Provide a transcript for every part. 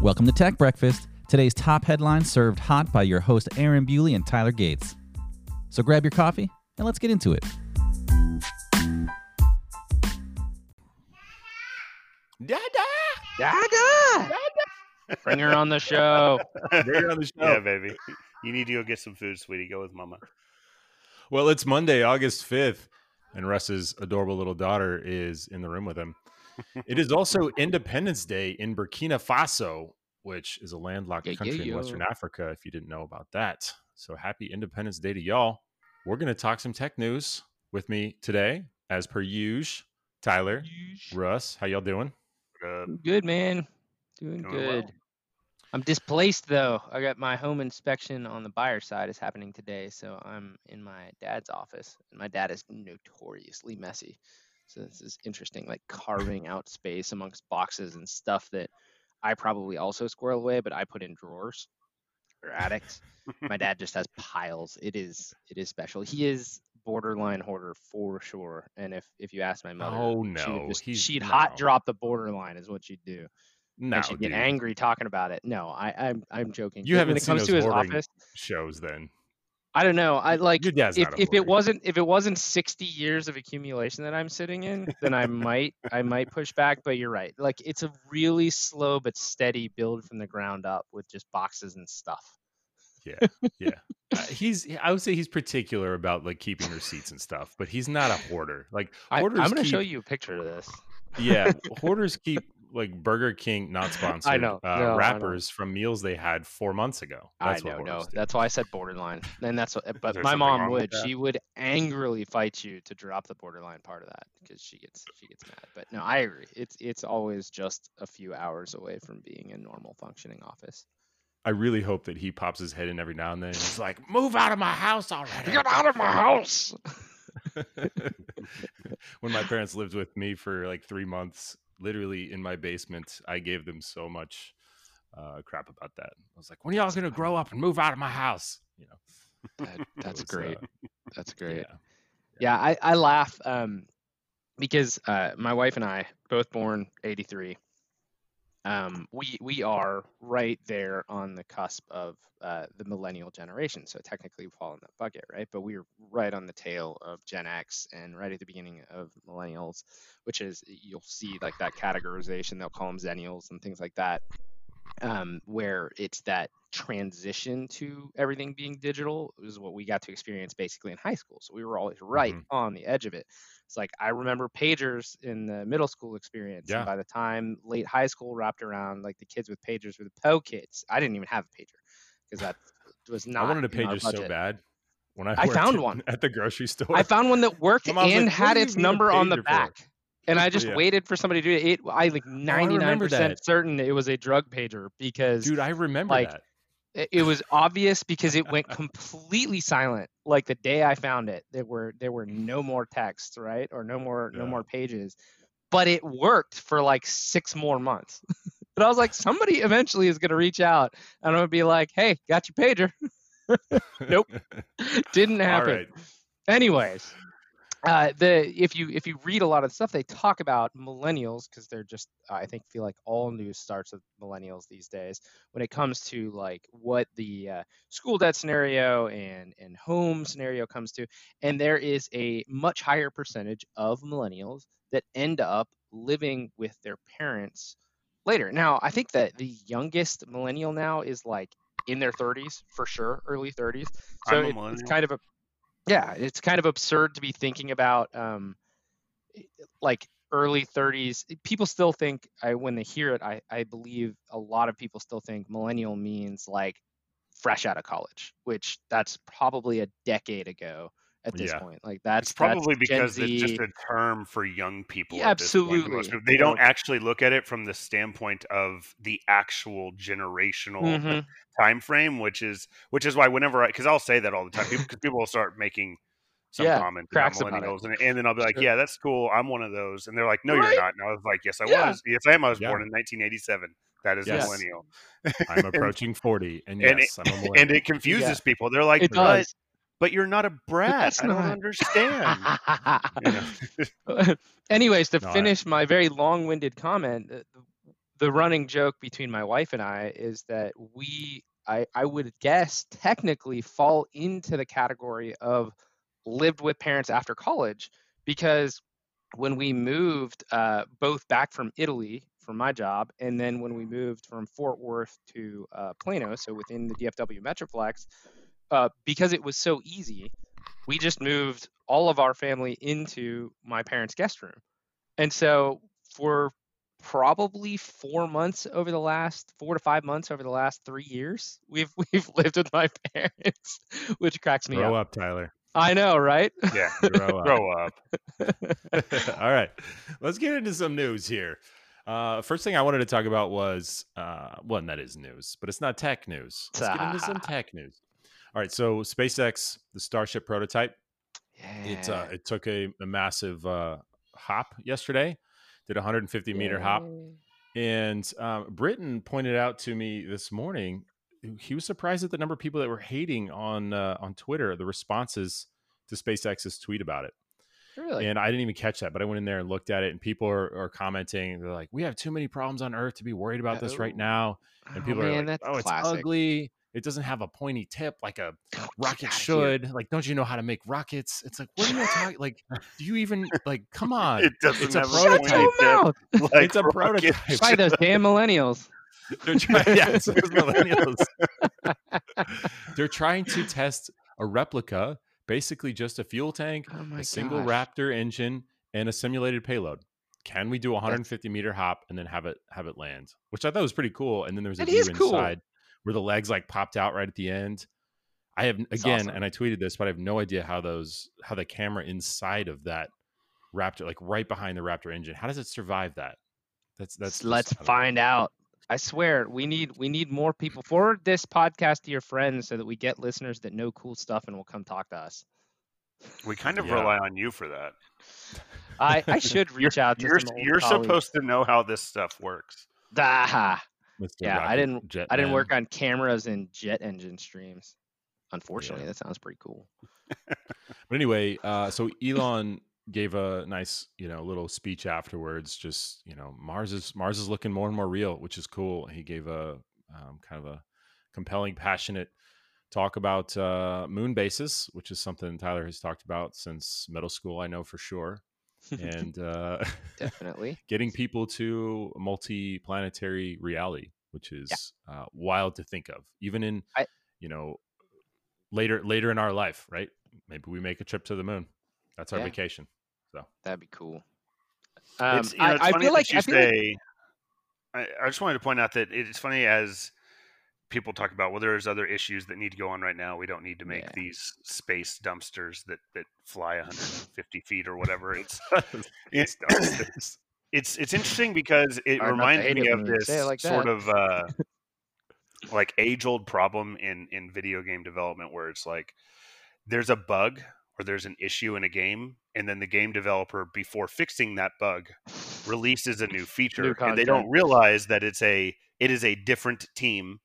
Welcome to Tech Breakfast. Today's top headlines served hot by your host Aaron Bewley and Tyler Gates. So grab your coffee and let's get into it. Dada! Dada! Bring her on the show. Bring her on the show. Yeah, baby. You need to go get some food, sweetie. Go with mama. Well, it's Monday, August 5th, and Russ's adorable little daughter is in the room with him. it is also Independence Day in Burkina Faso, which is a landlocked Yeah, yeah, country in. Western Africa, if you didn't know about that. So happy Independence Day to y'all. We're going to talk some tech news with me today, as per usual. Tyler, Russ, how y'all doing? Uh, Good man. Doing Doing good. well. I'm displaced though. I got my home inspection on the buyer side is happening today, so I'm in my dad's office, and my dad is notoriously messy. So this is interesting, like carving out space amongst boxes and stuff that I probably also squirrel away, but I put in drawers or attics. my dad just has piles. It is it is special. He is borderline hoarder for sure. And if if you ask my mother, Oh, no, just- he's- she'd no. hot drop the borderline is what she'd do. No, and she'd get dude. angry talking about it. No, I, I'm I'm joking. You But haven't when it seen comes to his office. shows then. I don't know. I like if if it wasn't if it wasn't 60 years of accumulation that I'm sitting in, then I might I might push back. But you're right. Like it's a really slow but steady build from the ground up with just boxes and stuff. Yeah, yeah. Uh, he's. I would say he's particular about like keeping receipts and stuff, but he's not a hoarder. Like I, I'm going to show you a picture of this. Yeah, hoarders keep like Burger King not sponsored. know. Uh, No, I know. wrappers from meals they had four months ago. That's I know, no. do. That's why I said borderline. And that's what, but my mom would. She would angrily fight you to drop the borderline part of that because she gets she gets mad. But no, I agree. It's it's always just a few hours away from being a normal functioning office. I really hope that he pops his head in every now and then. And he's like, "Move out of my house already!" Get out of my house. when my parents lived with me for like three months, literally in my basement, I gave them so much uh, crap about that. I was like, "When are y'all gonna grow up and move out of my house?" You know, That, that's was, great. uh, That's great. yeah. Yeah, I, I laugh um, because uh, my wife and I, both born 83, um, we, we are right there on the cusp of uh, the millennial generation. So technically we fall in that bucket, right? But we're right on the tail of Gen X and right at the beginning of millennials, which is you'll see like that categorization. They'll call them zennials and things like that um, where it's that transition to everything being digital is what we got to experience basically in high school. So we were always right Mhm. on the edge of it. It's like I remember pagers in the middle school experience. Yeah. And by the time late high school wrapped around, like the kids with pagers were the po kids. I didn't even have a pager because that was not. I wanted a pager so bad. When I, I found one. at the grocery store. I found one that worked and like, had its number on the back. for?" And I just Yeah. waited for somebody to do it. it I like 99% certain it was a drug pager because dude. I remember like, that. it it was obvious because it went completely silent like the day i found it there were there were no more texts right or no more no more pages but it worked for like six more months but i was like somebody eventually is going to reach out and i'm going to be like hey got your pager nope. didn't happen right. anyways uh, the if you if you read a lot of the stuff they talk about millennials because they're just I think feel like all news starts with millennials these days when it comes to like what the uh, school debt scenario and and home scenario comes to. And there is a much higher percentage of millennials that end up living with their parents later. Now I think that the youngest millennial now is like in their 30s for sure early 30s so I'm a it- it's kind of a yeah it's kind of absurd to be thinking about um like early 30s people still think I, when they hear it I, I believe a lot of people still think millennial means like fresh out of college which that's probably a decade ago at this Yeah. point like that's It's probably that's Gen because it's just a term for young people. Yeah, at this point absolutely. people. They don't actually look at it from the standpoint of the actual generational Mhm. time frame, which is which is why whenever I because I'll say that all the time, because people will start making some Yeah, comment about cracks about it. millennials, and, and then I'll be like, Sure. "Yeah, that's cool. I'm one of those," and they're like, "No, Right? you're not." And I was like, "Yes, I Yeah. was. Yes, I am. I was Yeah. born in 1987. That is Yes. a millennial." I'm approaching 40, and And yes, I'm a millennial. and it confuses Yeah. people. They're like, it "But does but you're not a brat. I don't not- understand." Know? Anyways, to No, I- finish my very long-winded comment, the, the running joke between my wife and I is that we, I, I would guess, technically fall into the category of lived with parents after college because when we moved uh, both back from Italy for my job, and then when we moved from Fort Worth to uh, Plano, so within the DFW Metroplex, uh, because it was so easy, we just moved all of our family into my parents' guest room. And so for probably four months over the last four to five months over the last three years, we've we've lived with my parents, which cracks me Grow up. up, Tyler. I know, right? Yeah, Grow up. grow up. All right, let's get into some news here. Uh, first thing I wanted to talk about was uh, one that is news, but it's not tech news. Let's get into some tech news. All right, so SpaceX, the Starship prototype, it uh, it took a, a massive uh, hop yesterday, did a 150 meter hop, and um, Britton pointed out to me this morning he was surprised at the number of people that were hating on uh, on Twitter the responses to SpaceX's tweet about it. Really? And I didn't even catch that, but I went in there and looked at it, and people are, are commenting. They're like, "We have too many problems on Earth to be worried about this right Oh. now." And Oh, people man, are like, that's "Oh, it's ugly. It doesn't have a pointy tip like a oh, Get rocket outta here. should. Like, don't you know how to make rockets?" It's like, what are you talking? Like, do you even like? Come on, It doesn't it's a have a Shut prototype. your pointy mouth. Like it's a rocket prototype. By those damn millennials. They're trying, yeah, it's those millennials. They're trying to test a replica, basically just a fuel tank, Oh a single gosh. Raptor engine, and a simulated payload. Can we do a 150 meter hop and then have it have it land? Which I thought was pretty cool. And then there was a view cool. inside where the legs like popped out right at the end. I have again, awesome. and I tweeted this, but I have no idea how those how the camera inside of that Raptor, like right behind the Raptor engine, how does it survive that? That's that's. let's just- I know. find out. I swear, we need we need more people. Forward this podcast to your friends so that we get listeners that know cool stuff and will come talk to us. We kind of Yeah. rely on you for that. I, I should You're, reach out to you're, some old you're colleagues. supposed to know how this stuff works. Ah, Mr. Yeah, I didn't- Jet I didn't Man. work on cameras and jet engine streams. Unfortunately, Yeah. that sounds pretty cool. But anyway, uh, so Elon gave a nice, you know, little speech afterwards. Just you know, Mars is Mars is looking more and more real, which is cool. He gave a um, kind of a compelling, passionate talk about uh, moon bases, which is something Tyler has talked about since middle school. I know for sure, and uh, Definitely. getting people to multi-planetary reality, which is uh, wild to think of, even in I- you know later later in our life, right? Maybe we make a trip to the moon. That's our Yeah. vacation. So That'd be cool. Um, it's, you know, I, it's I funny feel like you I feel like. I, I just wanted to point out that it's funny as people talk about well, there's other issues that need to go on right now. We don't need to make Yeah. these space dumpsters that that fly 150 feet or whatever. It's it's it's it's it's interesting because it Hard not to reminds me of this like sort that. of uh, like age old problem in in video game development where it's like there's a bug or there's an issue in a game and then the game developer before fixing that bug releases a new feature and they don't realize that it's a it is a different team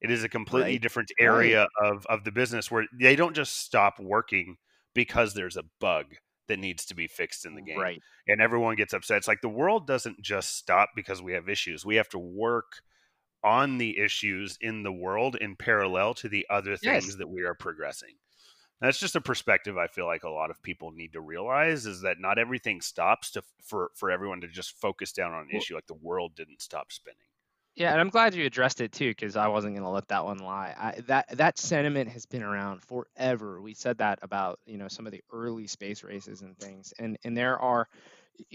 it is a completely Right. different area of of the business where they don't just stop working because there's a bug that needs to be fixed in the game right. and everyone gets upset. It's like the world doesn't just stop because we have issues. We have to work on the issues in the world in parallel to the other things Yes. that we are progressing. That's just a perspective I feel like a lot of people need to realize is that not everything stops to for for everyone to just focus down on an Well- issue like the world didn't stop spinning. Yeah, and I'm glad you addressed it too, because I wasn't going to let that one lie. I, that that sentiment has been around forever. We said that about you know some of the early space races and things, and and there are,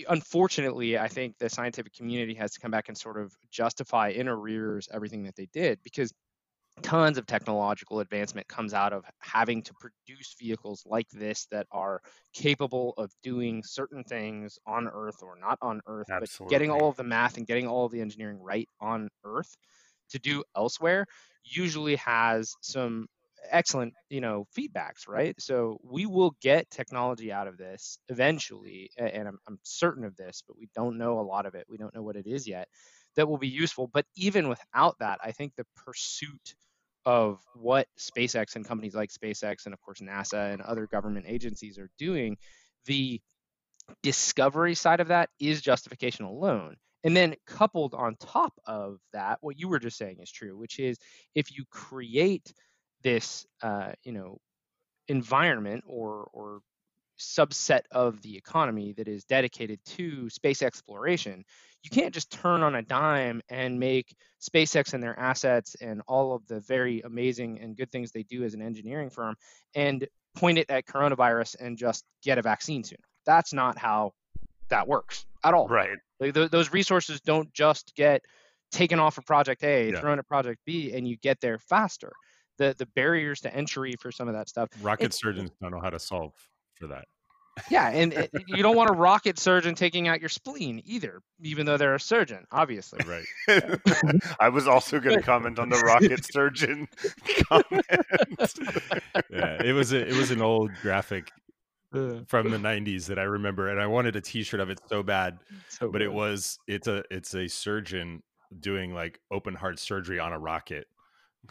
unfortunately, I think the scientific community has to come back and sort of justify in arrears everything that they did because tons of technological advancement comes out of having to produce vehicles like this that are capable of doing certain things on earth or not on earth but getting all of the math and getting all of the engineering right on earth to do elsewhere usually has some excellent you know feedbacks right? So we will get technology out of this eventually and I'm, I'm certain of this but we don't know a lot of it. We don't know what it is yet that will be useful. But even without that i think the pursuit of what SpaceX and companies like SpaceX and of course NASA and other government agencies are doing, the discovery side of that is justification alone. And then coupled on top of that, what you were just saying is true, which is if you create this, uh, you know, environment or or subset of the economy that is dedicated to space exploration, you can't just turn on a dime and make SpaceX and their assets and all of the very amazing and good things they do as an engineering firm and point it at coronavirus and just get a vaccine soon. That's not how that works at all. Right. Like th- those resources don't just get taken off of Project A, Yeah. thrown at Project B, and you get there faster. The the barriers to entry for some of that stuff. Rocket surgeons don't know how to solve for that. Yeah, and it, you don't want a rocket surgeon taking out your spleen either, even though they're a surgeon, obviously. Right. I was also going to comment on the rocket surgeon comment. Yeah. It was a, it was an old graphic from the 90s that I remember and I wanted a t-shirt of it so bad, so but it was it's a it's a surgeon doing like open heart surgery on a rocket.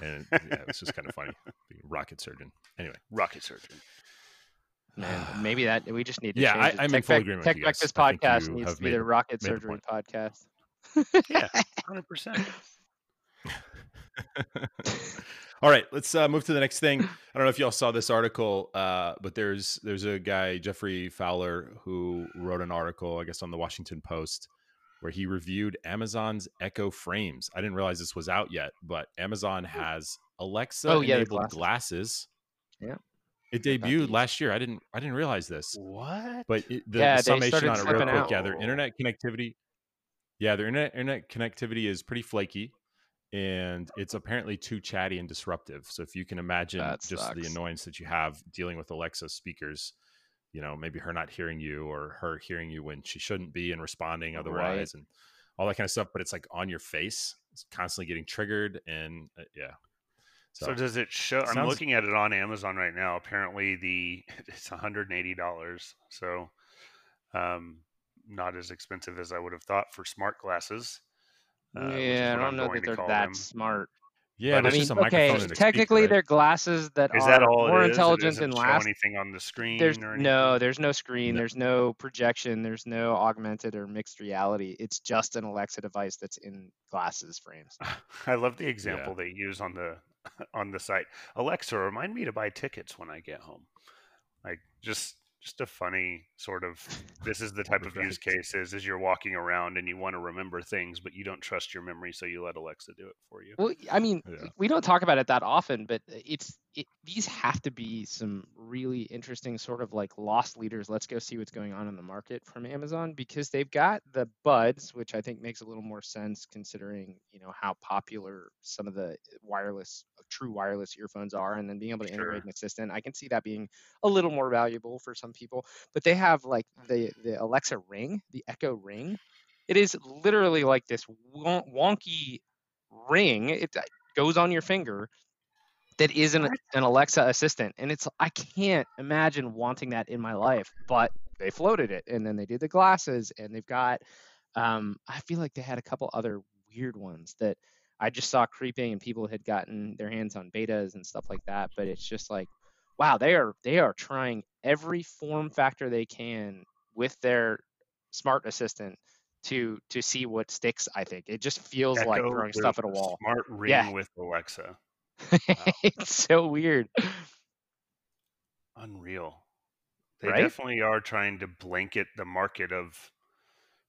And yeah, it was just kind of funny. being Rocket surgeon. Anyway. rocket surgeon. Man, maybe that we just need to Yeah, change I- I'm in full Back- agreement with Tech you Back guys. this podcast needs to be the rocket surgery point. podcast. Yeah, hundred percent. All right, let's uh, move to the next thing. I don't know if y'all saw this article, uh, but there's there's a guy Geoffrey Fowler who wrote an article, I guess, on the Washington Post, where he reviewed Amazon's Echo frames. I didn't realize this was out yet, but Amazon has Alexa Oh, yeah, the enabled glasses. glasses. Yeah. It debuted last year. I didn't I didn't realize this, What? but it, the, Yeah, the summation on it real quick. Yeah, their internet connectivity. Yeah, their internet internet connectivity is pretty flaky, and it's apparently too chatty and disruptive. So if you can imagine That just the annoyance that you have dealing with Alexa speakers, you know, maybe her not hearing you or her hearing you when she shouldn't be and responding Right. otherwise, and all that kind of stuff. But it's like on your face. It's constantly getting triggered, and uh, yeah. So, does it show? I'm looking at it on Amazon right now. Apparently, the it's 180 dollars. So, um, not as expensive as I would have thought for smart glasses. uh, yeah, I don't I'm know that they're that them. smart. yeah, I mean, just a microphone okay, and a speaker, technically right? they're glasses that Is are that all more it is? It intelligent doesn't than show last. anything on the screen There's or anything? no, there's no screen, No. there's no projection, there's no augmented or mixed reality. It's just an Alexa device that's in glasses frames. I love the example they use on the on the site. Alexa, remind me to buy tickets when I get home. Like just just a funny sort of this is the type of use cases case is is you're walking around and you want to remember things but you don't trust your memory so you let Alexa do it for you. Well, I mean, Yeah. we don't talk about it that often, but uh, it's it, these have to be some really interesting sort of like lost leaders. Let's go see what's going on in the market from Amazon because they've got the buds, which I think makes a little more sense considering you know how popular some of the wireless, true wireless earphones are, and then being able to integrate an assistant. I can see that being a little more valuable for some people. But they have like the the Alexa Ring, the Echo Ring. It is literally like this wonky ring. It uh, goes on your finger that is an, an Alexa assistant. And it's, I can't imagine wanting that in my life, but they floated it. And then they did the glasses and they've got, um, I feel like they had a couple other weird ones that I just saw creeping and people had gotten their hands on betas and stuff like that. But it's just like, wow, they are, they are trying every form factor they can with their smart assistant to to see what sticks i think it just feels like throwing stuff at a wall Smart ring Yeah. with Alexa. it's so weird Unreal. They Right? definitely are trying to blanket the market of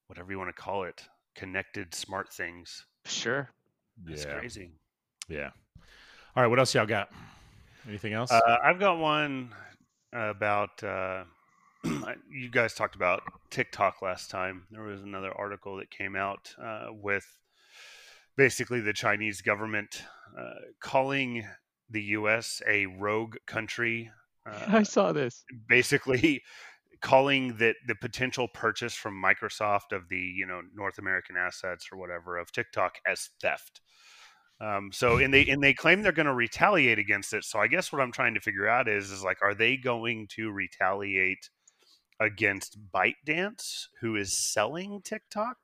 whatever you want to call it, connected smart things. sure It's yeah, crazy. yeah. All right, what else y'all got? Anything else? Uh, I've got one about. Uh, you guys talked about TikTok last time. There was another article that came out uh, with basically the Chinese government uh, calling the U.S. a rogue country. i Uh, saw this basically calling that the potential purchase from Microsoft of the you know North American assets or whatever of TikTok as theft. Um, so and they and they claim they're going to retaliate against it. So I guess what I'm trying to figure out is is like are they going to retaliate against ByteDance who is selling TikTok?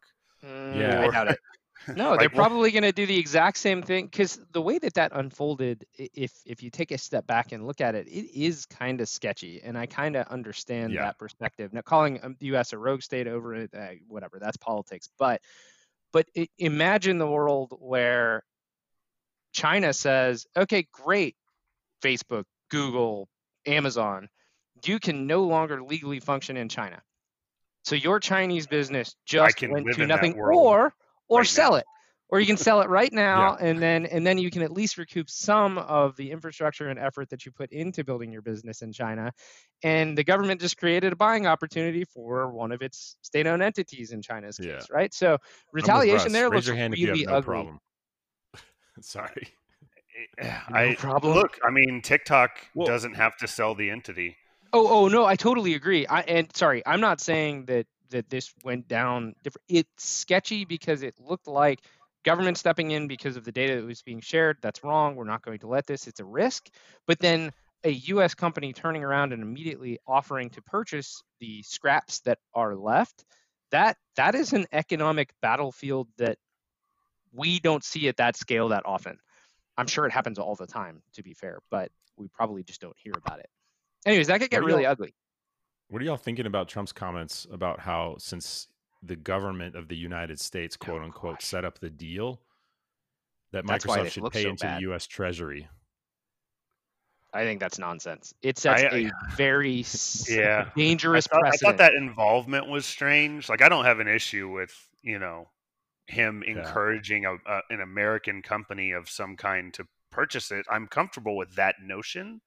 Mm, Yeah. i doubt it no they're probably going to do the exact same thing because the way that that unfolded if if you take a step back and look at it it is kind of sketchy and i kind of understand Yeah. that perspective now calling um, the us a rogue state over it uh, whatever that's politics but But i imagine the world where China says, okay, great, Facebook, Google, Amazon, you can no longer legally function in China. So your Chinese business just went to nothing, or or right sell now. it, or you can sell it right now, and then and then you can at least recoup some of the infrastructure and effort that you put into building your business in China. And the government just created a buying opportunity for one of its state-owned entities in China's Yeah. case, right? So I'm with retaliation Russ. there Raise looks your hand if you really have no ugly. problem. Sorry. Eh, I problem. look. I mean, TikTok Well- doesn't have to sell the entity. Oh, oh no, I totally agree. I and sorry, I'm not saying that that this went down different. It's sketchy because it looked like government stepping in because of the data that was being shared. That's wrong. We're not going to let this. It's a risk. But then a U.S. company turning around and immediately offering to purchase the scraps that are left. That that is an economic battlefield that we don't see at that scale that often. I'm sure it happens all the time, to be fair, but we probably just don't hear about it. Anyways, that could get What do y'all- really ugly. What are y'all thinking about Trump's comments about how since the government of the United States, Oh, quote unquote, gosh. set up the deal, that That's Microsoft should pay so into bad. the U.S. Treasury? I think that's nonsense. It sets I- a very s- Yeah. I dangerous thought, I precedent. thought that involvement was strange. Like, I don't have an issue with you know him Yeah. encouraging a, a, an American company of some kind to purchase it. I'm comfortable with that notion.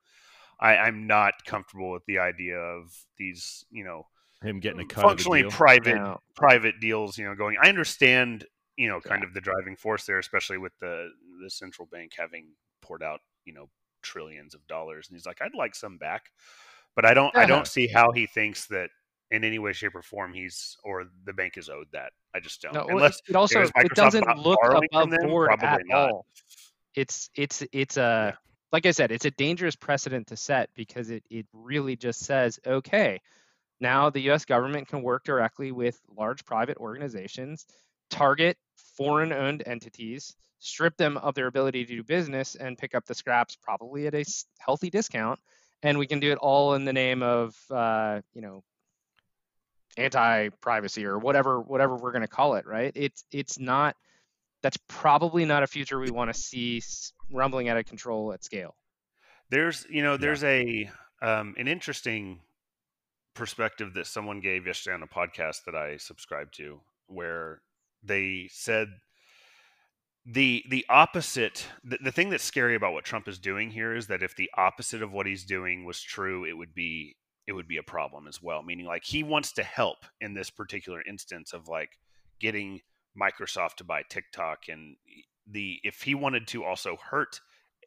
I, I'm not comfortable with the idea of these, you know, Him getting a cut of the functionally deal? private No. private deals. You know, going. I understand, you know, kind of the driving force there, especially with the the central bank having poured out, you know, trillions of dollars, and he's like, I'd like some back, but I don't. I uh-huh. don't see how he thinks that in any way, shape, or form he's or the bank is owed that. I just don't. No, Unless it also it doesn't look above them? board at not. all. It's it's it's a like I said, it's a dangerous precedent to set because it it really just says, okay, now the U.S. government can work directly with large private organizations, target foreign-owned entities, strip them of their ability to do business, and pick up the scraps probably at a healthy discount, and we can do it all in the name of uh, you know anti-privacy or whatever whatever we're going to call it right it's it's not that's probably not a future we want to see rumbling out of control at scale There's, you know, there's a um, an interesting perspective that someone gave yesterday on a podcast that I subscribe to, where they said the the opposite. The, the thing that's scary about what Trump is doing here is that if the opposite of what he's doing was true, it would be it would be a problem as well. Meaning, like he wants to help in this particular instance of like getting Microsoft to buy TikTok, and the if he wanted to also hurt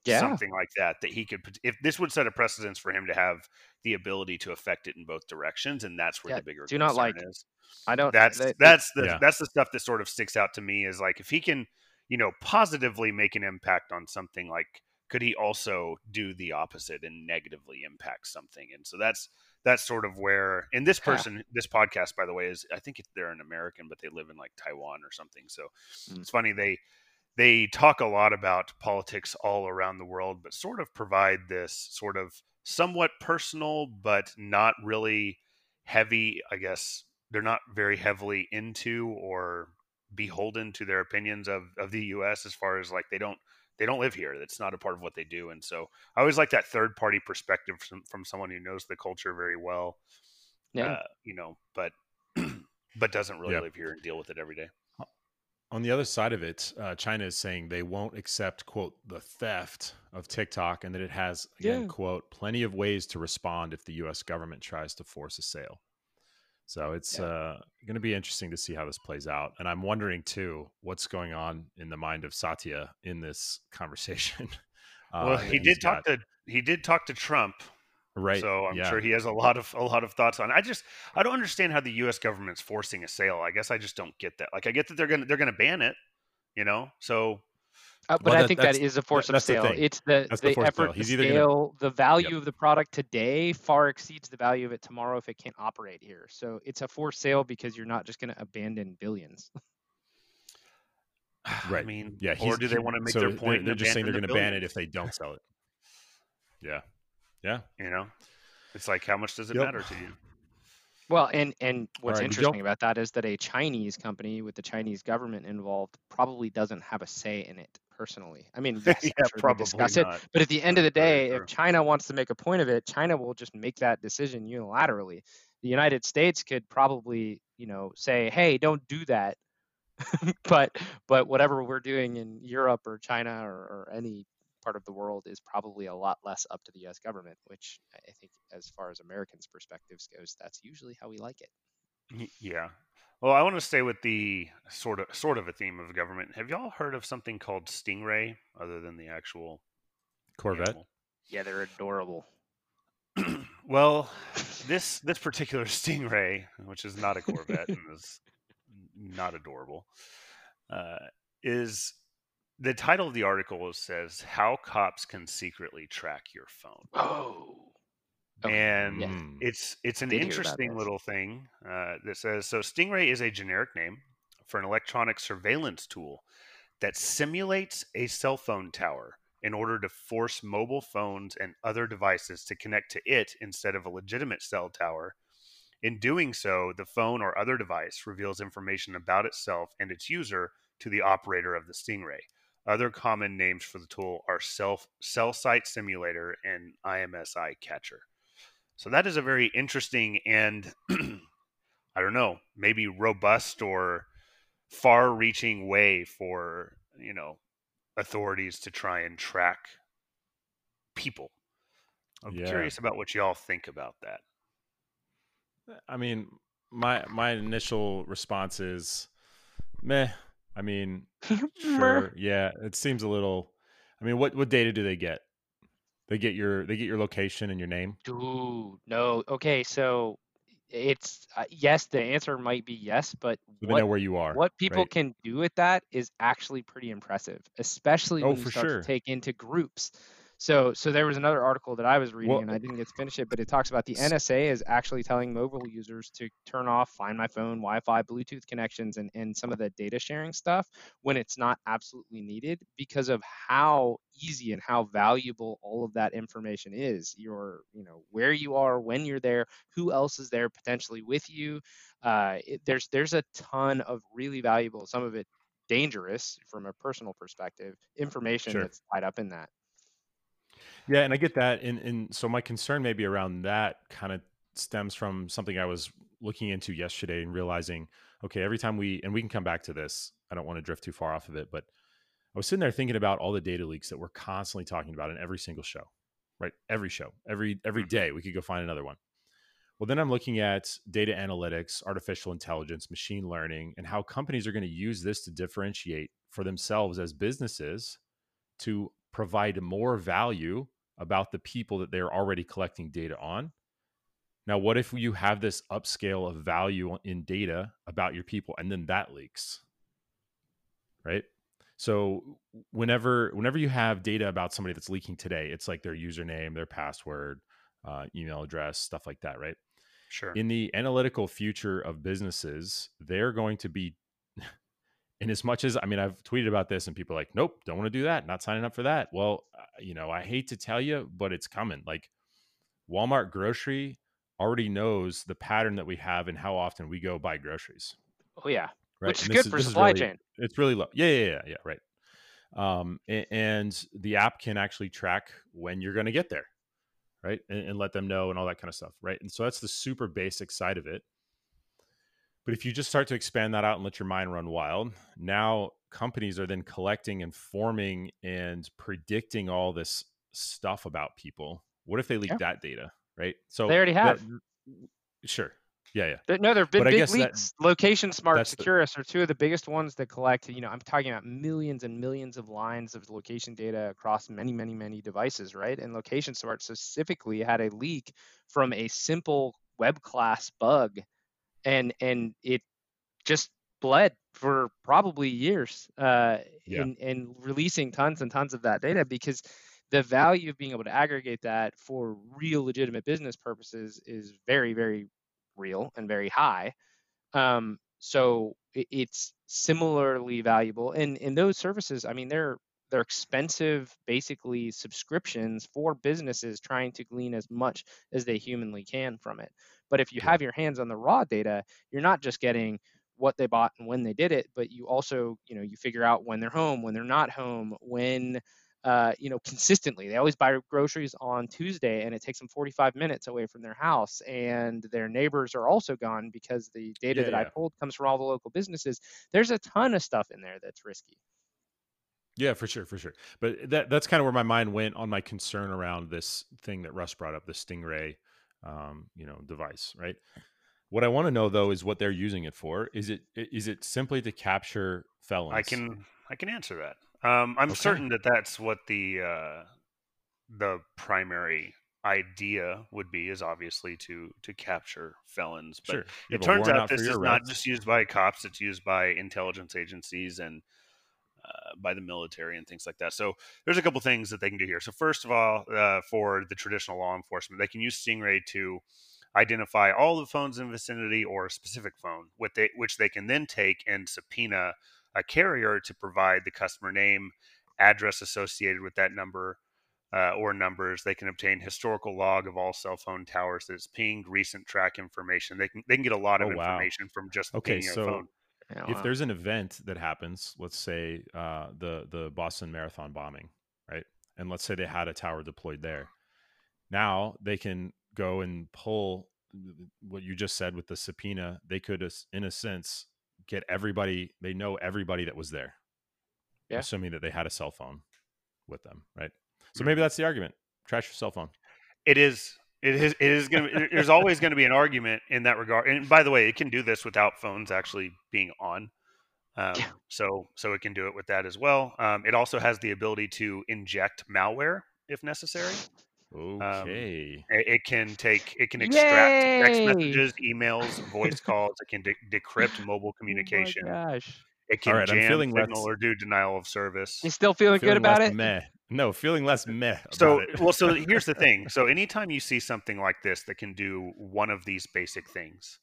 Yeah. something like that that he could pot- if this would set a precedence for him to have the ability to affect it in both directions and that's where Yeah, the bigger do not concern like- is i don't that's that- that's the Yeah. that's the stuff that sort of sticks out to me is like if he can you know positively make an impact on something like could he also do the opposite and negatively impact something and so that's that's sort of where and this Yeah. person this podcast by the way is i think they're an american but they live in like taiwan or something so Mm. it's funny they they talk a lot about politics all around the world but sort of provide this sort of somewhat personal but not really heavy i guess they're not very heavily into or beholden to their opinions of, of the us as far as like they don't they don't live here. That's not a part of what they do and so i always like that third party perspective from, from someone who knows the culture very well yeah. uh, you know but but doesn't really Yeah. live here and deal with it every day On the other side of it, uh, China is saying they won't accept, quote, the theft of TikTok and that it has, again, Yeah. quote, plenty of ways to respond if the U.S. government tries to force a sale. So it's Yeah. uh, going to be interesting to see how this plays out. And I'm wondering, too, what's going on in the mind of Satya in this conversation. Uh, well that he he's did talk got- to he did talk to trump right. So I'm yeah. sure he has a lot of a lot of thoughts on. I just I don't understand how the U.S. government's forcing a sale. I guess I just don't get that. Like I get that they're gonna they're gonna ban it, you know. So Uh, but Well, I that- think that's- a force that- of that's the sale. It's the That's the the, force of sale. effort to He's either gonna- The value Yep. of the product today far exceeds the value of it tomorrow if it can't operate here. So it's a forced sale because you're not just going to abandon billions. right. I mean, Yeah. or do they want to make so their they're- point? They're, just saying they're abandon going to ban it if they don't sell it. Yeah. Yeah. You know, it's like how much does it Yep. matter to you? Well, and and what's right, interesting about that is that a Chinese company with the Chinese government involved probably doesn't have a say in it personally. I mean, yes, I'm Yeah, sure probably discuss not. it, but at the end of the day, if China wants to make a point of it, China will just make that decision unilaterally. The United States could probably, you know, say, "Hey, don't do that," but but whatever we're doing in Europe or China or, or any part of the world is probably a lot less up to the U.S. government, which I I think, as far as Americans' perspectives goes, that's usually how we like it. Yeah. Well, I want to stay with the sort of sort of a theme of government. Have y'all heard of something called Stingray, other than the actual Corvette. animal? Yeah, they're adorable. well, this this particular Stingray, which is not a Corvette and is not adorable, uh, is the title of the article says "How Cops Can Secretly Track Your Phone," Oh. Okay, and yeah. It's it's an Did interesting little thing uh, that says so. Stingray is a generic name for an electronic surveillance tool that simulates a cell phone tower in order to force mobile phones and other devices to connect to it instead of a legitimate cell tower. In doing so, the phone or other device reveals information about itself and its user to the operator of the Stingray. Other common names for the tool are self cell site simulator and IMSI catcher. So that is a very interesting and I don't know, maybe robust or far-reaching way for, you know, authorities to try and track people. I'm Yeah. curious about what y'all think about that. I mean, my my initial response is, meh. I mean, sure, yeah, it seems a little. I mean, what what data do they get? They get your they get your location and your name. Dude, no. Okay, so it's uh, yes. The answer might be yes, but So they what know where you are. what people right? can do with that is actually pretty impressive, especially Oh, when you start sure. to take into groups. So, so there was another article that I was reading, Well- and I didn't get to finish it, but it talks about the NSA is actually telling mobile users to turn off Find My Phone, Wi-Fi, Bluetooth connections, and and some of the data sharing stuff when it's not absolutely needed because of how easy and how valuable all of that information is. Your, you know, where you are, when you're there, who else is there potentially with you. Uh, it, there's there's a ton of really valuable, some of it dangerous from a personal perspective, information Sure. that's tied up in that. Yeah, and I get that, and and so my concern maybe around that kind of stems from something I was looking into yesterday and realizing, okay, every time we and we can come back to this, I don't want to drift too far off of it, but I was sitting there thinking about all the data leaks that we're constantly talking about in every single show, right? Every show, every every Mhm. we could go find another one. Well, then I'm looking at data analytics, artificial intelligence, machine learning, and how companies are going to use this to differentiate for themselves as businesses to provide more value about the people that they're already collecting data on. Now, what if you have this upscale of value in data about your people and then that leaks? Right? So whenever whenever you have data about somebody that's leaking today, it's like their username, their password, uh, email address, stuff like that, right? Sure. in the analytical future of businesses, they're going to be, in as much as I mean, I've tweeted about this and people are like, nope, don't want to do that, not signing up for that. Well, uh, you know, I hate to tell you, but it's coming. Like Walmart grocery already knows the pattern that we have and how often we go buy groceries. Oh yeah, Right. which is And good for supply really- chain. It's really low. Yeah, yeah, yeah, yeah. Right. Um, a- and the app can actually track when you're going to get there, right, and, and let them know and all that kind of stuff, right. And so that's the super basic side of it. But if you just start to expand that out and let your mind run wild, now companies are then collecting and forming and predicting all this stuff about people. What if they leak Yeah. that data, right? So They already have. that- sure. Yeah, yeah. There- No, there have been But big guess that- leaks. LocationSmart that's the- Securus are two of the biggest ones that collect. You know, I'm talking about millions and millions of lines of location data across many, many, many devices, right? And LocationSmart specifically had a leak from a simple web class bug, and and it just bled for probably years uh, Yeah. in, in releasing tons and tons of that data because the value of being able to aggregate that for real legitimate business purposes is very, very real and very high. Um, so it's similarly valuable. And and those services, I mean, they're they're expensive, basically subscriptions for businesses trying to glean as much as they humanly can from it. But if you have your hands on the raw data, you're not just getting what they bought and when they did it, but you also, you know, you figure out when they're home, when they're not home, when uh, you know, consistently. They always buy groceries on Tuesday, and it takes them 45 minutes away from their house. And their neighbors are also gone because the data Yeah, that I pulled comes from all the local businesses. There's a ton of stuff in there that's risky. Yeah, for sure, for sure. But that that's kind of where my mind went on my concern around this thing that Russ brought up, the Stingray, um, you know, device, right? What I want to know though is what they're using it for. Is it is it simply to capture felons? I can I can answer that. Um, I'm Okay. certain that that's what the uh, the primary idea would be is obviously to to capture felons. But Sure. It turns out this is not just used by cops; it's used by intelligence agencies and by the military and things like that. So there's a couple things that they can do here. So first of all, uh, for the traditional law enforcement, they can use Stingray to identify all the phones in the vicinity or a specific phone, with they, which they can then take and subpoena a carrier to provide the customer name, address associated with that number. Uh, or numbers, they can obtain historical log of all cell phone towers that's pinged, recent track information. They can they can get a lot of Oh, wow. information from just Okay, pinging a so phone. Know, if uh, there's an event that happens, let's say uh, the the Boston Marathon bombing, right? And let's say they had a tower deployed there. Now they can go and pull what you just said with the subpoena. They could, in a sense, get everybody. They know everybody that was there, Yeah. assuming that they had a cell phone with them, right? So Mhm. maybe that's the argument. Trash your cell phone. It is. It is. It is going to. There's always going to be an argument in that regard. And by the way, it can do this without phones actually being on. Um, Yeah. So so it can do it with that as well. Um, it also has the ability to inject malware if necessary. Okay. It, it can take. It can extract text messages, emails, voice calls. It can de- decrypt mobile communication. Oh my gosh. it can All right, I'm jam feeling signal less- or do denial of service. You still feeling, Feeling good about it? Meh. No, feeling less meh. So, about it. well, so here's the thing. So, anytime you see something like this that can do one of these basic things,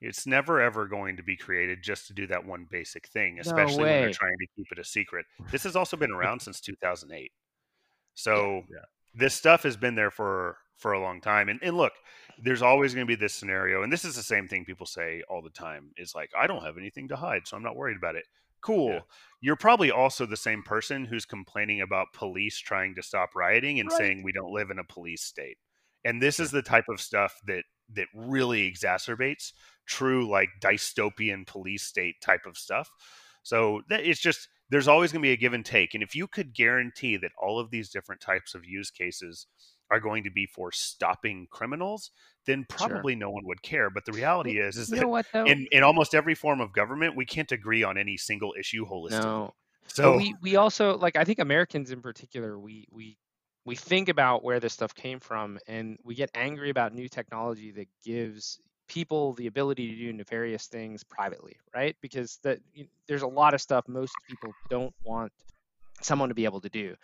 it's never ever going to be created just to do that one basic thing, especially when they're trying to keep it a secret. This has also been around since 2008. So, Yeah. this stuff has been there for for a long time. And, and look, there's always going to be this scenario, and this is the same thing people say all the time: is like, I don't have anything to hide, so I'm not worried about it. Cool. Yeah. You're probably also the same person who's complaining about police trying to stop rioting and Right. saying we don't live in a police state. And this is the type of stuff that that really exacerbates true like dystopian police state type of stuff. So that it's just there's always going to be a give and take. And if you could guarantee that all of these different types of use cases are going to be for stopping criminals, then Sure. probably no one would care. But the reality is, is You that what in, in almost every form of government, we can't agree on any single issue holistically. no. So but we we also like I think Americans in particular we we we think about where this stuff came from and we get angry about new technology that gives people the ability to do nefarious things privately, right? Because that there's a lot of stuff most people don't want someone to be able to do.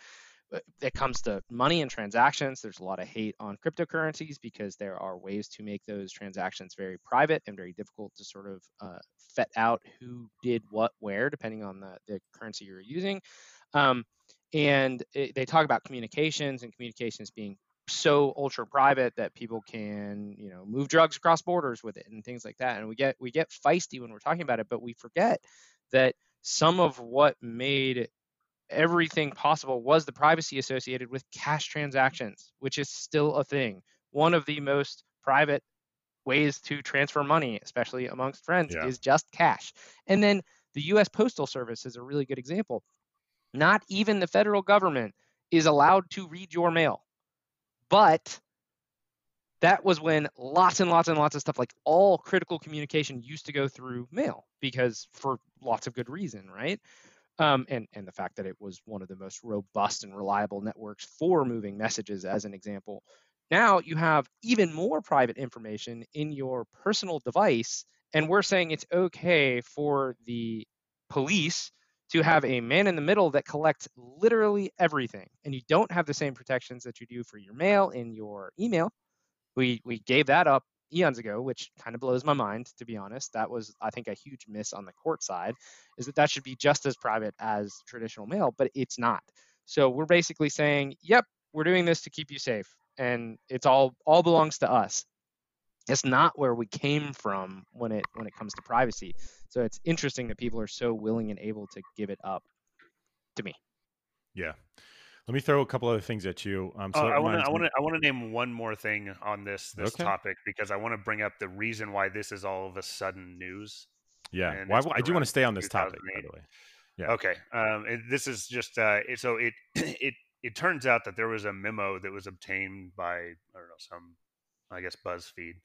It comes to money and transactions. There's a lot of hate on cryptocurrencies because there are ways to make those transactions very private and very difficult to sort of uh, fet out who did what where, depending on the, the currency you're using. Um, and it, they talk about communications and communications being so ultra private that people can you know move drugs across borders with it and things like that and we get we get feisty when we're talking about it but we forget that some of what made everything possible was the privacy associated with cash transactions which is still a thing. One of the most private ways to transfer money especially amongst friends Yeah. is just cash. And then the US postal service is a really good example. Not even the federal government is allowed to read your mail. But that was when lots and lots and lots of stuff like all critical communication used to go through mail because for lots of good reason right um, and and the fact that it was one of the most robust and reliable networks for moving messages as an example. Now you have even more private information in your personal device and we're saying it's okay for the police to have a man in the middle that collects literally everything. And you don't have the same protections that you do for your mail in your email. We we gave that up eons ago which kind of blows my mind to be honest that was i think a huge miss on the court side is that that should be just as private as traditional mail but it's not so we're basically saying yep we're doing this to keep you safe and it's all all belongs to us it's not where we came from when it when it comes to privacy. So it's interesting that people are so willing and able to give it up to me. Yeah. Let me throw a couple other things at you. Um, so that I want to. I want to. I want to name one more thing on this this Okay. topic because I want to bring up the reason why this is all of a sudden news. Yeah. Well, I, I do want to stay on this topic, by the way. Yeah. Okay. Um, this is just uh, it, so it it it turns out that there was a memo that was obtained by I don't know some I guess BuzzFeed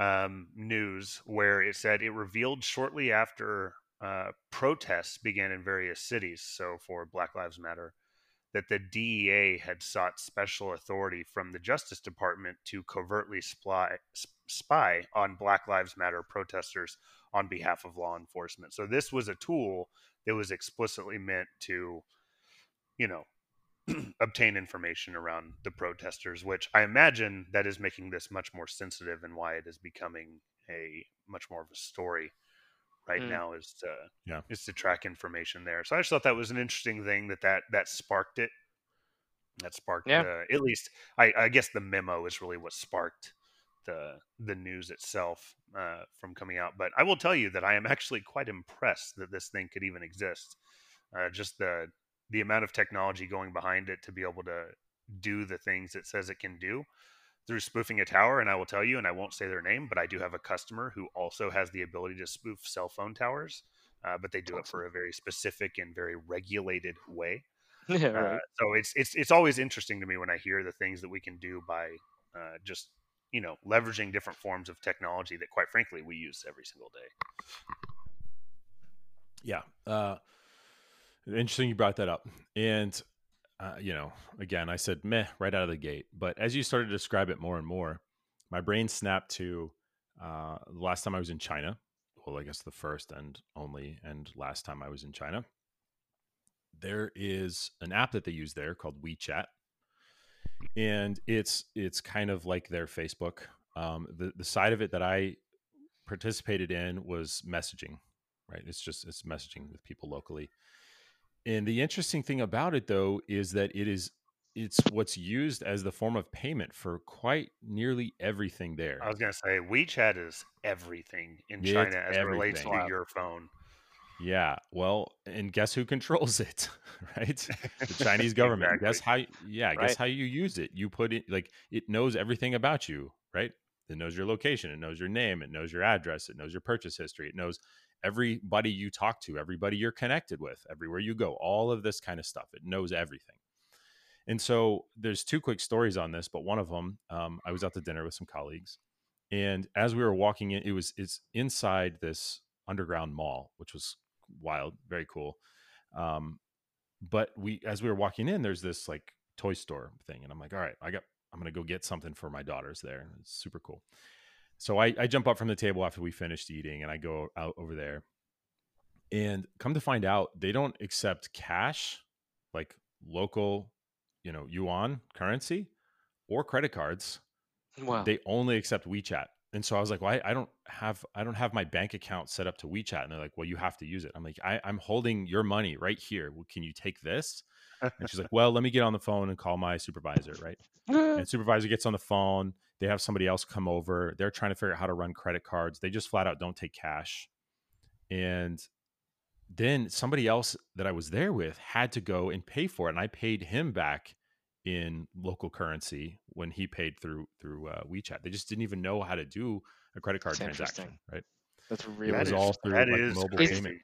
um, news where it said it revealed shortly after uh, protests began in various cities. So for Black Lives Matter. That the DEA had sought special authority from the Justice Department to covertly spy, spy on Black Lives Matter protesters on behalf of law enforcement. So this was a tool that was explicitly meant to, you know, obtain information around the protesters, which I imagine that is making this much more sensitive and why it is becoming a much more of a story right Mm. now is to Yeah. is to track information there. So I just thought that was an interesting thing that that that sparked it. That sparked Yeah. uh, at least I, I guess the memo is really what sparked the the news itself uh, from coming out. But I will tell you that I am actually quite impressed that this thing could even exist. Uh, just the the amount of technology going behind it to be able to do the things it says it can do through spoofing a tower. And I will tell you, and I won't say their name, but I do have a customer who also has the ability to spoof cell phone towers. Uh, but they do it for a very specific and very regulated way. yeah, Uh, so it's it's it's always interesting to me when I hear the things that we can do by uh, just you know leveraging different forms of technology that, quite frankly, we use every single day. Yeah. Uh, interesting you brought that up. And, uh, you know, again, I said meh right out of the gate. But as you started to describe it more and more, my brain snapped to uh, the last time I was in China. Well, I guess the first and only and last time I was in China. There is an app that they use there called WeChat. And it's it's kind of like their Facebook. Um, the the side of it that I participated in was messaging right it's just it's messaging with people locally and the interesting thing about it though is that it is it's what's used as the form of payment for quite nearly everything there. I was gonna say WeChat is everything in It's China as it relates to your phone. yeah well and guess who controls it right? The chinese government. Exactly. guess how yeah guess how you use it. You put it like it knows everything about you right? It knows your location it knows your name it knows your address it knows your purchase history it knows everybody you talk to everybody you're connected with everywhere you go all of this kind of stuff it knows everything. And so there's two quick stories on this but one of them um, i was out to dinner with some colleagues and as we were walking in it was it's inside this underground mall which was wild very cool um, but we as we were walking in there's this like toy store thing and i'm like all right i got i'm gonna go get something for my daughters there it's super cool so I, I jump up from the table after we finished eating and i go out over there and come to find out they don't accept cash like local you know yuan currency or credit cards Wow. they only accept WeChat. And so I was like, well, I, I don't have I don't have my bank account set up to WeChat. And they're like, well, you have to use it. I'm like, I, I'm holding your money right here. Well, can you take this? And she's like, well, let me get on the phone and call my supervisor, right? And supervisor gets on the phone. They have somebody else come over. They're trying to figure out how to run credit cards. They just flat out don't take cash. And then somebody else that I was there with had to go and pay for it, and I paid him back in local currency when he paid through through uh, WeChat. They just didn't even know how to do a credit card That's transaction, right? That's It really. was all is- through that like is mobile crazy. payment.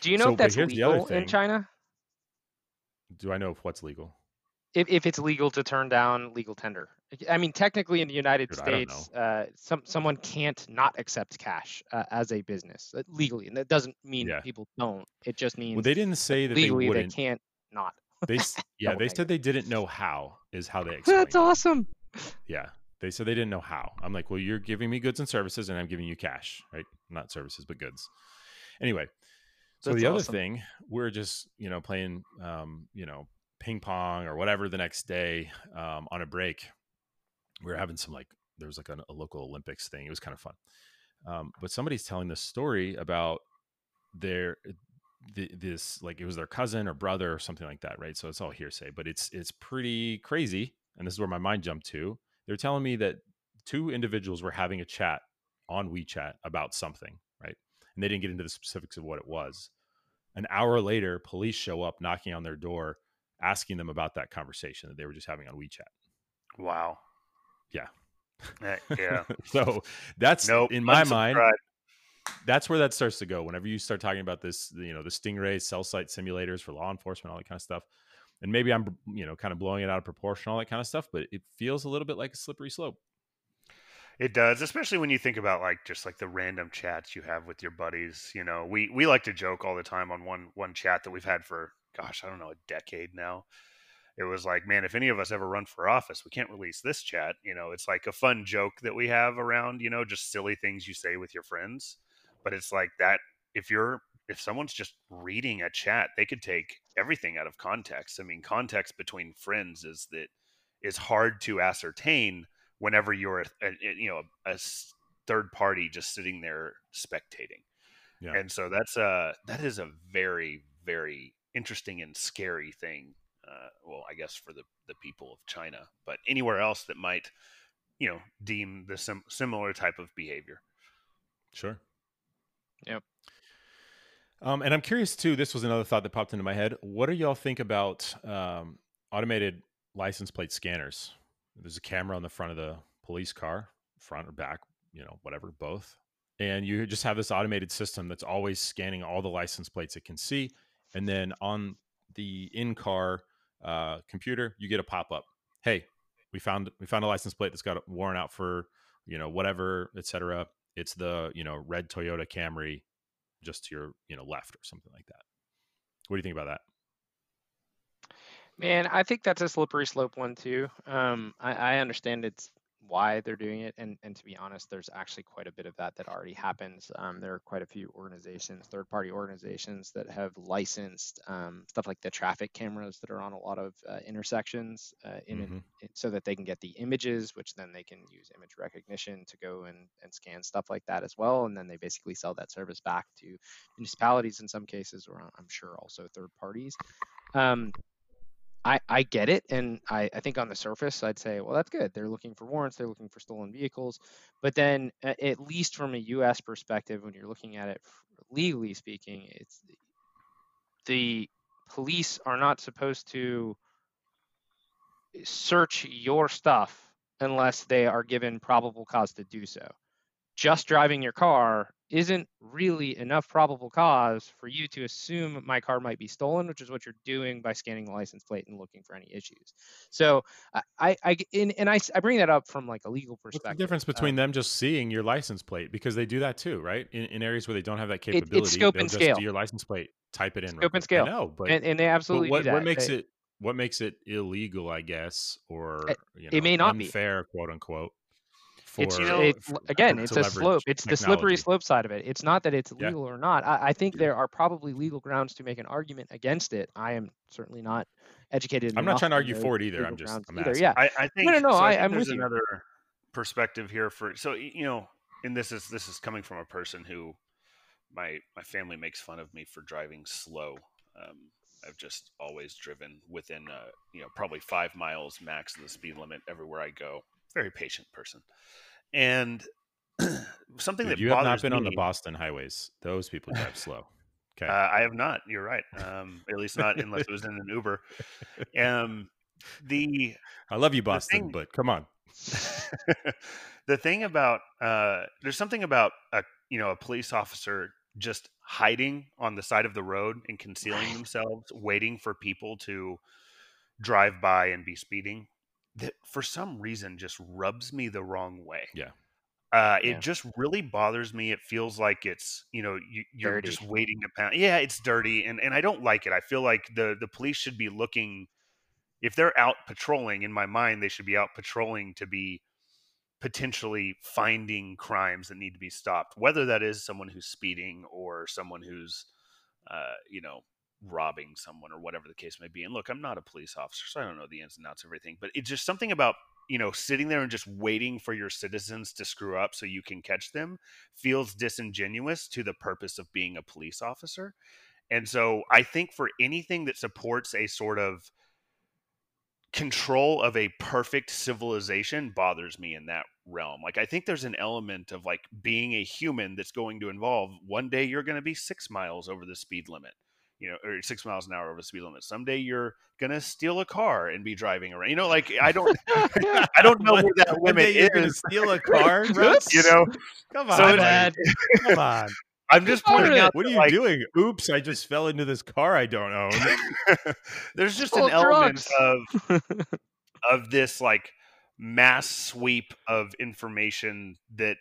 Do you know So, if that's here's the other legal in. China? Do I know if what's legal? If, if it's legal to turn down legal tender? I mean, technically in the United Dude, States, uh, some someone can't not accept cash uh, as a business uh, legally, and that doesn't mean Yeah. people don't. It just means Well, they didn't say that they legally they, wouldn't. can't not. They, yeah, they said they didn't know how. Is how they explained. That's awesome. Yeah. They said they didn't know how. I'm like, well, you're giving me goods and services, and I'm giving you cash, right? Not services, but goods. Anyway, so That's the other awesome. thing, we're just, you know, playing, um, you know, ping pong or whatever the next day um, on a break. We were having some like, there was like a, local Olympics thing. It was kind of fun. Um, but somebody's telling this story about their th- this like it was their cousin or brother or something like that, right? So it's all hearsay, but it's it's pretty crazy. And this is where my mind jumped to. They're telling me that two individuals were having a chat on WeChat about something, right? And they didn't get into the specifics of what it was. An hour later, police show up knocking on their door, asking them about that conversation that they were just having on WeChat. Wow. Yeah. Uh, yeah. so that's Nope. in my mind, that's where that starts to go. Whenever you start talking about this, you know, the Stingray cell site simulators for law enforcement, all that kind of stuff. And maybe I'm, you know, kind of blowing it out of proportion, all that kind of stuff, but it feels a little bit like a slippery slope. It does, especially when you think about like just like the random chats you have with your buddies. You know, we we like to joke all the time on one one chat that we've had for gosh, I don't know, a decade now. It was like, man, if any of us ever run for office, we can't release this chat. You know, it's like a fun joke that we have around, you know, just silly things you say with your friends. But it's like that if you're if someone's just reading a chat, they could take everything out of context. I mean, context between friends is that is hard to ascertain whenever you're a, a you know a third party just sitting there spectating. Yeah. And so that's a that is a very very interesting and scary thing. Uh, well, I guess for the the people of China, but anywhere else that might you know deem the sim- similar type of behavior. Sure. Yep. Um, and I'm curious too. This was another thought that popped into my head. What do y'all think about um, automated license plate scanners? There's a camera on the front of the police car, front or back, you know, whatever, both. And you just have this automated system that's always scanning all the license plates it can see. And then on the in-car uh, computer, you get a pop-up. Hey, we found we found a license plate that's got a warrant out for you know whatever, etc. It's the you know red Toyota Camry, just to your you know left or something like that. What do you think about that? Man, I think that's a slippery slope one too. Um, I, I understand it's why they're doing it, and and to be honest, there's actually quite a bit of that that already happens. Um, there are quite a few organizations, third-party organizations, that have licensed um, stuff like the traffic cameras that are on a lot of uh, intersections, uh, in Mhm. it- so that they can get the images, which then they can use image recognition to go and and scan stuff like that as well, and then they basically sell that service back to municipalities in some cases, or I'm sure also third parties. Um, I, I get it. And I, I think on the surface, I'd say, well, that's good. They're looking for warrants, they're looking for stolen vehicles. But then, at least from a US perspective, when you're looking at it legally speaking, it's the police are not supposed to search your stuff unless they are given probable cause to do so. Just driving your car isn't really enough probable cause for you to assume my car might be stolen, which is what you're doing by scanning the license plate and looking for any issues. So I, I, I and, and I bring that up from like a legal What's perspective. the difference between Um, them just seeing your license plate because they do that too, right? In, in areas where they don't have that it's capability, scope they'll and just scale. do your license plate, type it in. Scope and scale. No, but, and, and they absolutely what do that. what makes They- it what makes it illegal? I guess, or It- you know, it may not be. unfair, quote unquote. It's you know, it's for- again it's a slope it's the slippery slope side of it it's not that it's Yeah. legal or not I, I think there are probably legal grounds to make an argument against it i am certainly not educated I'm not trying to argue for it either. I'm just I'm either. yeah I, I think no, no, so I I- think I'm there's with you. another perspective here for so you know, and this is this is coming from a person who my my family makes fun of me for driving slow. Um, I've just always driven within uh, you know probably five miles max of the speed limit everywhere I go. Very patient person, and something Dude, that you have not been on the Boston highways. Those people drive slow. Okay. Uh, I have not. You're right. Um, at least not unless it was in an Uber. Um, the I love you, Boston, thing- but come on. the thing about uh, there's something about a you know a police officer just hiding on the side of the road and concealing themselves, waiting for people to drive by and be speeding. That for some reason just rubs me the wrong way. Yeah. Uh, it Yeah. just really bothers me. It feels like it's you know you, you're Dirty. just waiting to pound. Yeah, it's dirty, and and I don't like it. I feel like the the police should be looking if they're out patrolling. In my mind, they should be out patrolling to be potentially finding crimes that need to be stopped, whether that is someone who's speeding or someone who's uh, you know robbing someone or whatever the case may be. And look, I'm not a police officer, so I don't know the ins and outs of everything, but it's just something about you know sitting there and just waiting for your citizens to screw up so you can catch them feels disingenuous to the purpose of being a police officer and so i think for anything that supports a sort of control of a perfect civilization bothers me in that realm. Like I think there's an element of like being a human that's going to involve one day you're going to be 6 miles over the speed limit. You know, or 6 miles an hour over the speed limit. Someday you're going to steal a car and be driving around. You know, like I don't I don't know One- where that limit day you're is. steal a car, You know, Come on, So buddy. bad. Come on. I'm just pointing out What are you like, doing? Oops, I just fell into this car I don't own. there's just an of element of of this like mass sweep of information that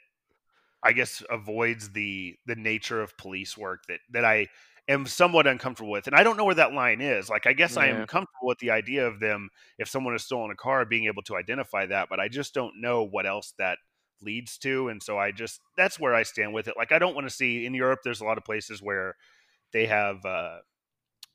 I guess avoids the the nature of police work that that I am somewhat uncomfortable with. And I don't know where that line is. Like I guess I am comfortable with the idea of them if someone has stolen a car being able to identify that, but I just don't know what else that leads to and so I just that's where I stand with it. Like I don't want to see in Europe there's a lot of places where they have uh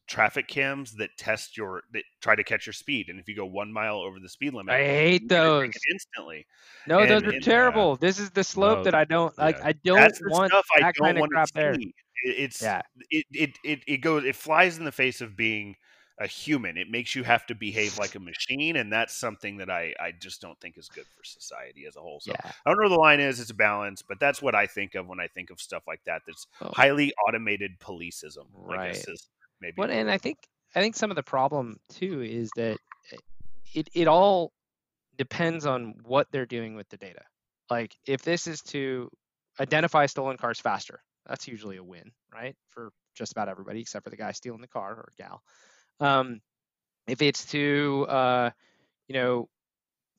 traffic cams that test your that try to catch your speed and if you go 1 mile over the speed limit I hate you get a those. instantly. No, those are and, terrible. This is the slope no, that I don't like. yeah. I don't want I that don't kind of crap there. It's Yeah. it, it it it goes it flies in the face of being a human. It makes you have to behave like a machine, and that's something that I I just don't think is good for society as a whole. So Yeah. I don't know where the line is. It's a balance, but that's what I think of when I think of stuff like that. That's Oh. highly automated policeism. Guess Right. is maybe. Well, and. I think I think some of the problem too is that mm-hmm. eh, it it all depends on what they're doing with the data. Like if this is to identify stolen cars faster, that's usually a win, right? For just about everybody except for the guy stealing the car or gal. Um, if it's to uh, you know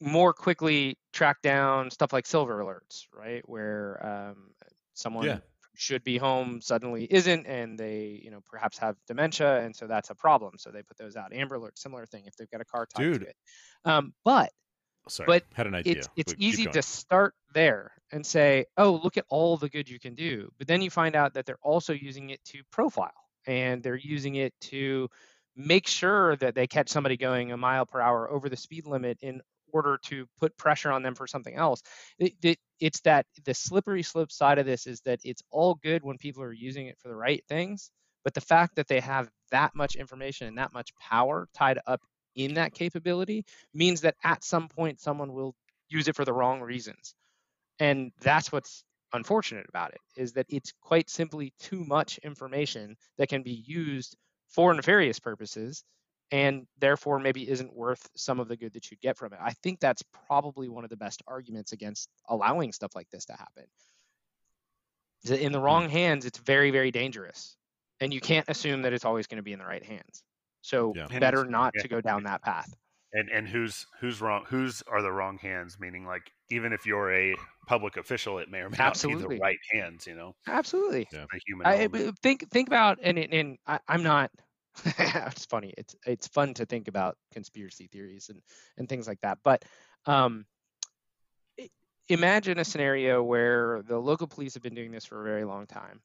more quickly track down stuff like silver alerts, right? Where um, someone Yeah. should be home suddenly isn't, and they, you know, perhaps have dementia, and so that's a problem. So they put those out. Amber Alert, similar thing if they've got a car tied Dude. to it. Um, but Sorry, But had an idea. it's it's easy going. to start there and say, oh, look at all the good you can do. But then you find out that they're also using it to profile, and they're using it to make sure that they catch somebody going a mile per hour over the speed limit in order to put pressure on them for something else. It, it, it's that the slippery slope side of this is that it's all good when people are using it for the right things, but the fact that they have that much information and that much power tied up in that capability means that at some point someone will use it for the wrong reasons. And that's what's unfortunate about it is that it's quite simply too much information that can be used for nefarious purposes and therefore maybe isn't worth some of the good that you'd get from it. I think that's probably one of the best arguments against allowing stuff like this to happen. In the hmm. wrong hands, it's very, very dangerous. And you can't assume that it's always going to be in the right hands. So Yeah. Better not yeah. to go down that path. and and who's who's wrong? Whose are the wrong hands? Meaning, like even if you're a public official, it may or may not be the right hands. You know, Absolutely. the human. I, element. think think about and and I, I'm not. it's funny. It's it's fun to think about conspiracy theories and and things like that. But um, imagine a scenario where the local police have been doing this for a very long time,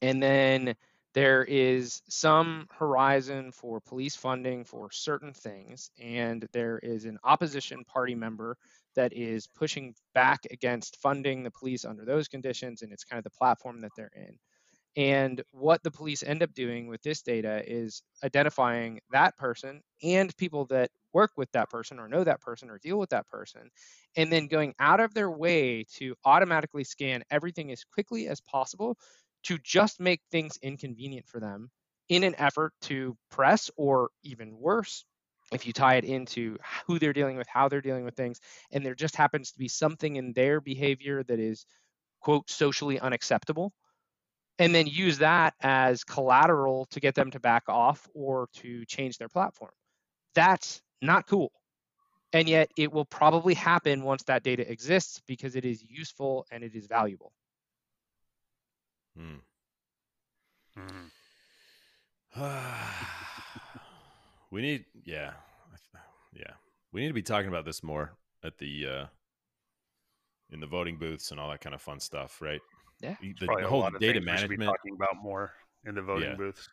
and then there is some horizon for police funding for certain things, and there is an opposition party member that is pushing back against funding the police under those conditions, and it's kind of the platform that they're in. And what the police end up doing with this data is identifying that person and people that work with that person or know that person or deal with that person, and then going out of their way to automatically scan everything as quickly as possible to just make things inconvenient for them in an effort to press or even worse if you tie it into who they're dealing with how they're dealing with things and there just happens to be something in their behavior that is quote socially unacceptable and then use that as collateral to get them to back off or to change their platform. That's not cool. And yet it will probably happen once that data exists because it is useful and it is valuable Hmm. Mhm. we need, yeah, yeah, we need to be talking about this more at the uh in the voting booths and all that kind of fun stuff, right? Yeah. The, Probably the a whole lot of data things we be management, talking about more in the voting Yeah. booths.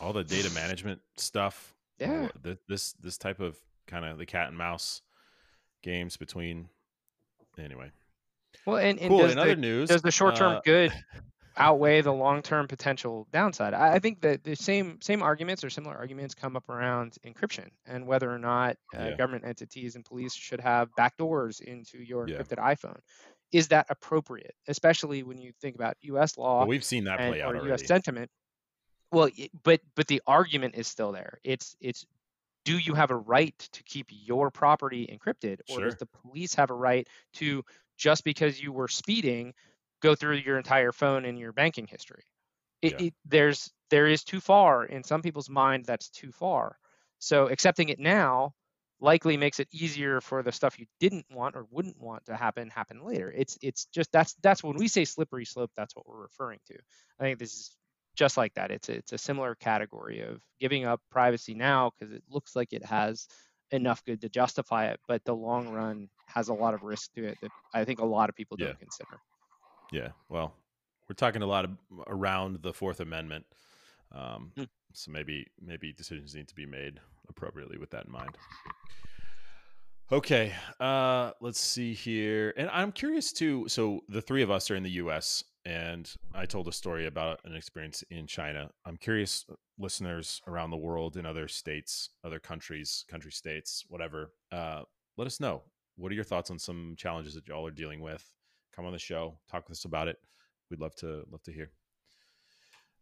all the data management stuff. Yeah. the- this this type of kind of the cat and mouse games between. Anyway, well and, and cool. In the- other news, does the short term uh, good outweigh the long-term potential downside. I, I think that the same same arguments or similar arguments come up around encryption and whether or not uh, Yeah. government entities and police should have backdoors into your Yeah. encrypted iPhone. Is that appropriate, especially when you think about U.S. law Well, we've seen that and, play out or already. U.S. sentiment? Well, but but the argument is still there. It's it's do you have a right to keep your property encrypted, or Sure. does the police have a right to just because you were speeding, go through your entire phone and your banking history? It, Yeah. it, there's there is too far in some people's mind. That's too far. So accepting it now likely makes it easier for the stuff you didn't want or wouldn't want to happen happen later. It's it's just that's that's when we say slippery slope. That's what we're referring to. I think this is just like that. It's a, it's a similar category of giving up privacy now because it looks like it has enough good to justify it, but the long run has a lot of risk to it that I think a lot of people Yeah. don't consider. Yeah. Well, we're talking a lot of, around the Fourth Amendment. Um, Hmm. So maybe maybe decisions need to be made appropriately with that in mind. Okay, uh, let's see here, and I'm curious too. So the three of us are in the U.S., and I told a story about an experience in China. I'm curious, uh, listeners around the world in other states, other countries, country states, whatever. Uh, let us know. What are your thoughts on some challenges that y'all are dealing with? Come on the show, talk with us about it. We'd love to love to hear.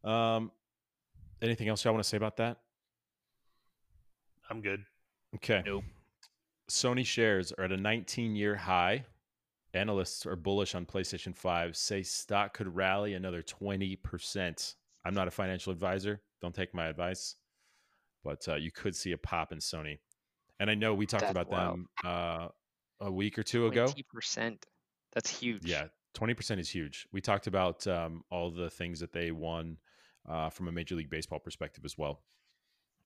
Um, anything else y'all want to say about that? I'm good. Okay. Nope. Sony shares are at a 19 year high. Analysts are bullish on PlayStation 5, say stock could rally another 20%. I'm not a financial advisor. Don't take my advice. But uh, you could see a pop in Sony. And I know we talked That's about wild. them uh, a week or two ago. Twenty percent. That's huge. Yeah, 20% is huge. We talked about um, all the things that they won uh, from a Major League Baseball perspective as well.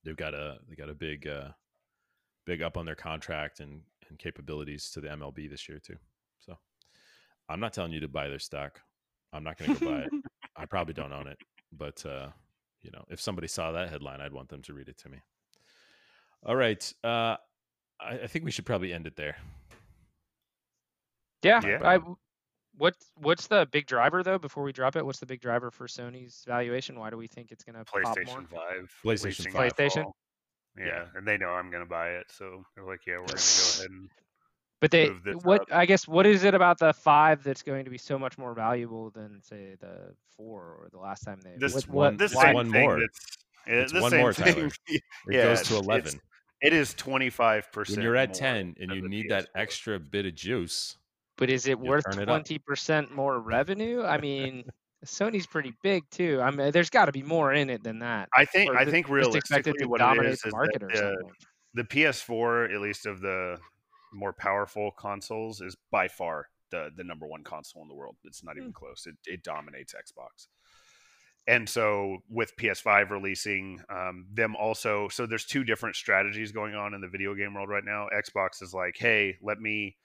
They've got a they got a big uh, big up on their contract and and capabilities to the MLB this year too. So I'm not telling you to buy their stock. I'm not going to go buy it. I probably don't own it, but uh, you know, if somebody saw that headline, I'd want them to read it to me. All right, uh, I, I think we should probably end it there. Yeah. Yeah. I, what what's the big driver though? Before we drop it, what's the big driver for Sony's valuation? Why do we think it's gonna pop more? PlayStation Five. PlayStation 5. PlayStation? Yeah, Yeah. and they know I'm going to buy it, so they're like, "Yeah, we're going to go ahead and." But they move this what up. I guess what is it about the five that's going to be so much more valuable than say the four or the last time they This what, one- what, this why- same one thing more. That's, yeah, It's the one same more, thing. Tyler. It Yeah, goes to 11. It is 25 percent. when you're at 10 and you need that extra bit of juice but is it worth it twenty percent more revenue? I mean, Sony's pretty big too. I mean, there's got to be more in it than that. I think. Or I think realistically, what it is the is market that or the, the PS4, at least of the more powerful consoles, is by far the the number one console in the world. It's not even Hmm. close. It it dominates Xbox. And so with PS5 releasing, um, them also, so there's two different strategies going on in the video game world right now. Xbox is like, hey, let me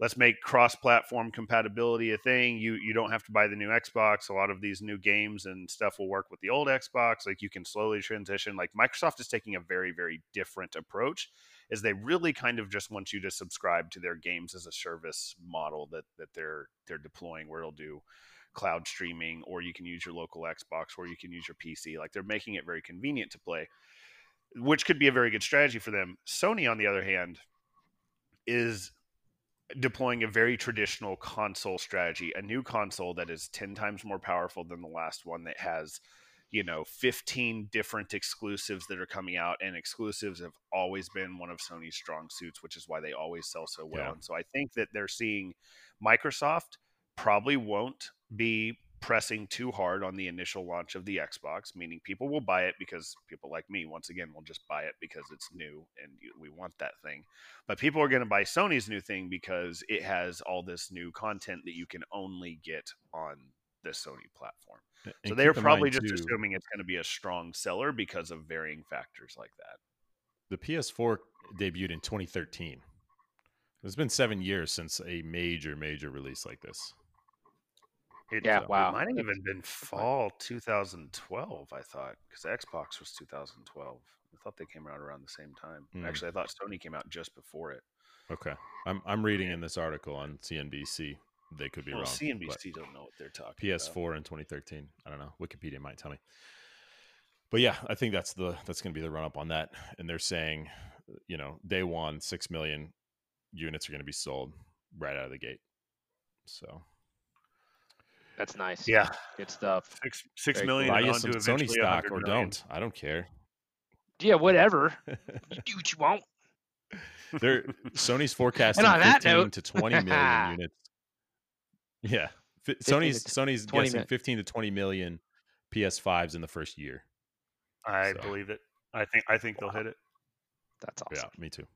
let's make cross-platform compatibility a thing. You you don't have to buy the new Xbox. A lot of these new games and stuff will work with the old Xbox. Like you can slowly transition. Like Microsoft is taking a very very different approach, is they really kind of just want you to subscribe to their games as a service model that that they're they're deploying, where it'll do cloud streaming, or you can use your local Xbox, or you can use your PC. Like they're making it very convenient to play, which could be a very good strategy for them. Sony, on the other hand, is deploying a very traditional console strategy, a new console that is 10 times more powerful than the last one that has, you know, 15 different exclusives that are coming out and exclusives have always been one of Sony's strong suits, which is why they always sell so well. Yeah. And so I think that they're seeing Microsoft probably won't be pressing too hard on the initial launch of the Xbox, meaning people will buy it because people like me, once again, will just buy it because it's new and we want that thing. But people are going to buy Sony's new thing because it has all this new content that you can only get on the Sony platform. And so they're probably just too, assuming it's going to be a strong seller because of varying factors like that. the PS4 debuted in 2013. It's been seven years since a major, major release like this. It, Yeah, it might have That's even been fall 2012, I thought, because Xbox was 2012. I thought they came out around the same time. Hmm. Actually, I thought Sony came out just before it. Okay, I'm I'm reading in this article on CNBC. they could be well, wrong. CNBC don't know what they're talking but PS4 in 2013. I don't know. Wikipedia might tell me. But yeah, I think that's the that's going to be the run up on that. And they're saying, you know, day one, six million units are going to be sold right out of the gate. So That's nice. Yeah, Good stuff. six six Very million buy you some Sony stock or million. don't. I don't care. Yeah, whatever. You do what you want. They're Sony's forecasting 15 note- to 20 million units. Yeah. Fi- 15 to Sony's t- Sony's 20 guessing mi- 15 to 20 million PS5s in the first year. I So- believe it. I think I think they'll hit it. That's awesome. Yeah, me too.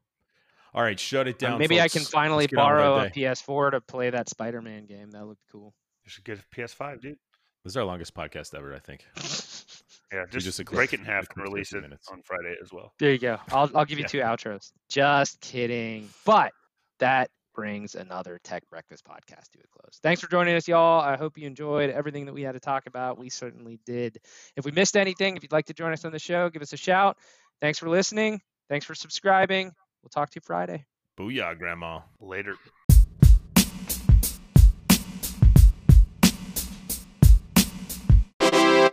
All right, shut it Uh, down. maybe I can finally Let's get on with our borrow a. PS4 to play that Spider-Man game. That looked cool. You should get a PS5, dude. This is our longest podcast ever, I think. Yeah, just, just a break it in half and release it minutes. on Friday as well. There you go. I'll I'll give you Yeah. two outros. Just kidding. But that brings another Tech Breakfast podcast to a close. Thanks for joining us, y'all. I hope you enjoyed everything that we had to talk about. We certainly did. If we missed anything, if you'd like to join us on the show, give us a shout. Thanks for listening. Thanks for subscribing. We'll talk to you Friday. Booyah, Grandma. Later.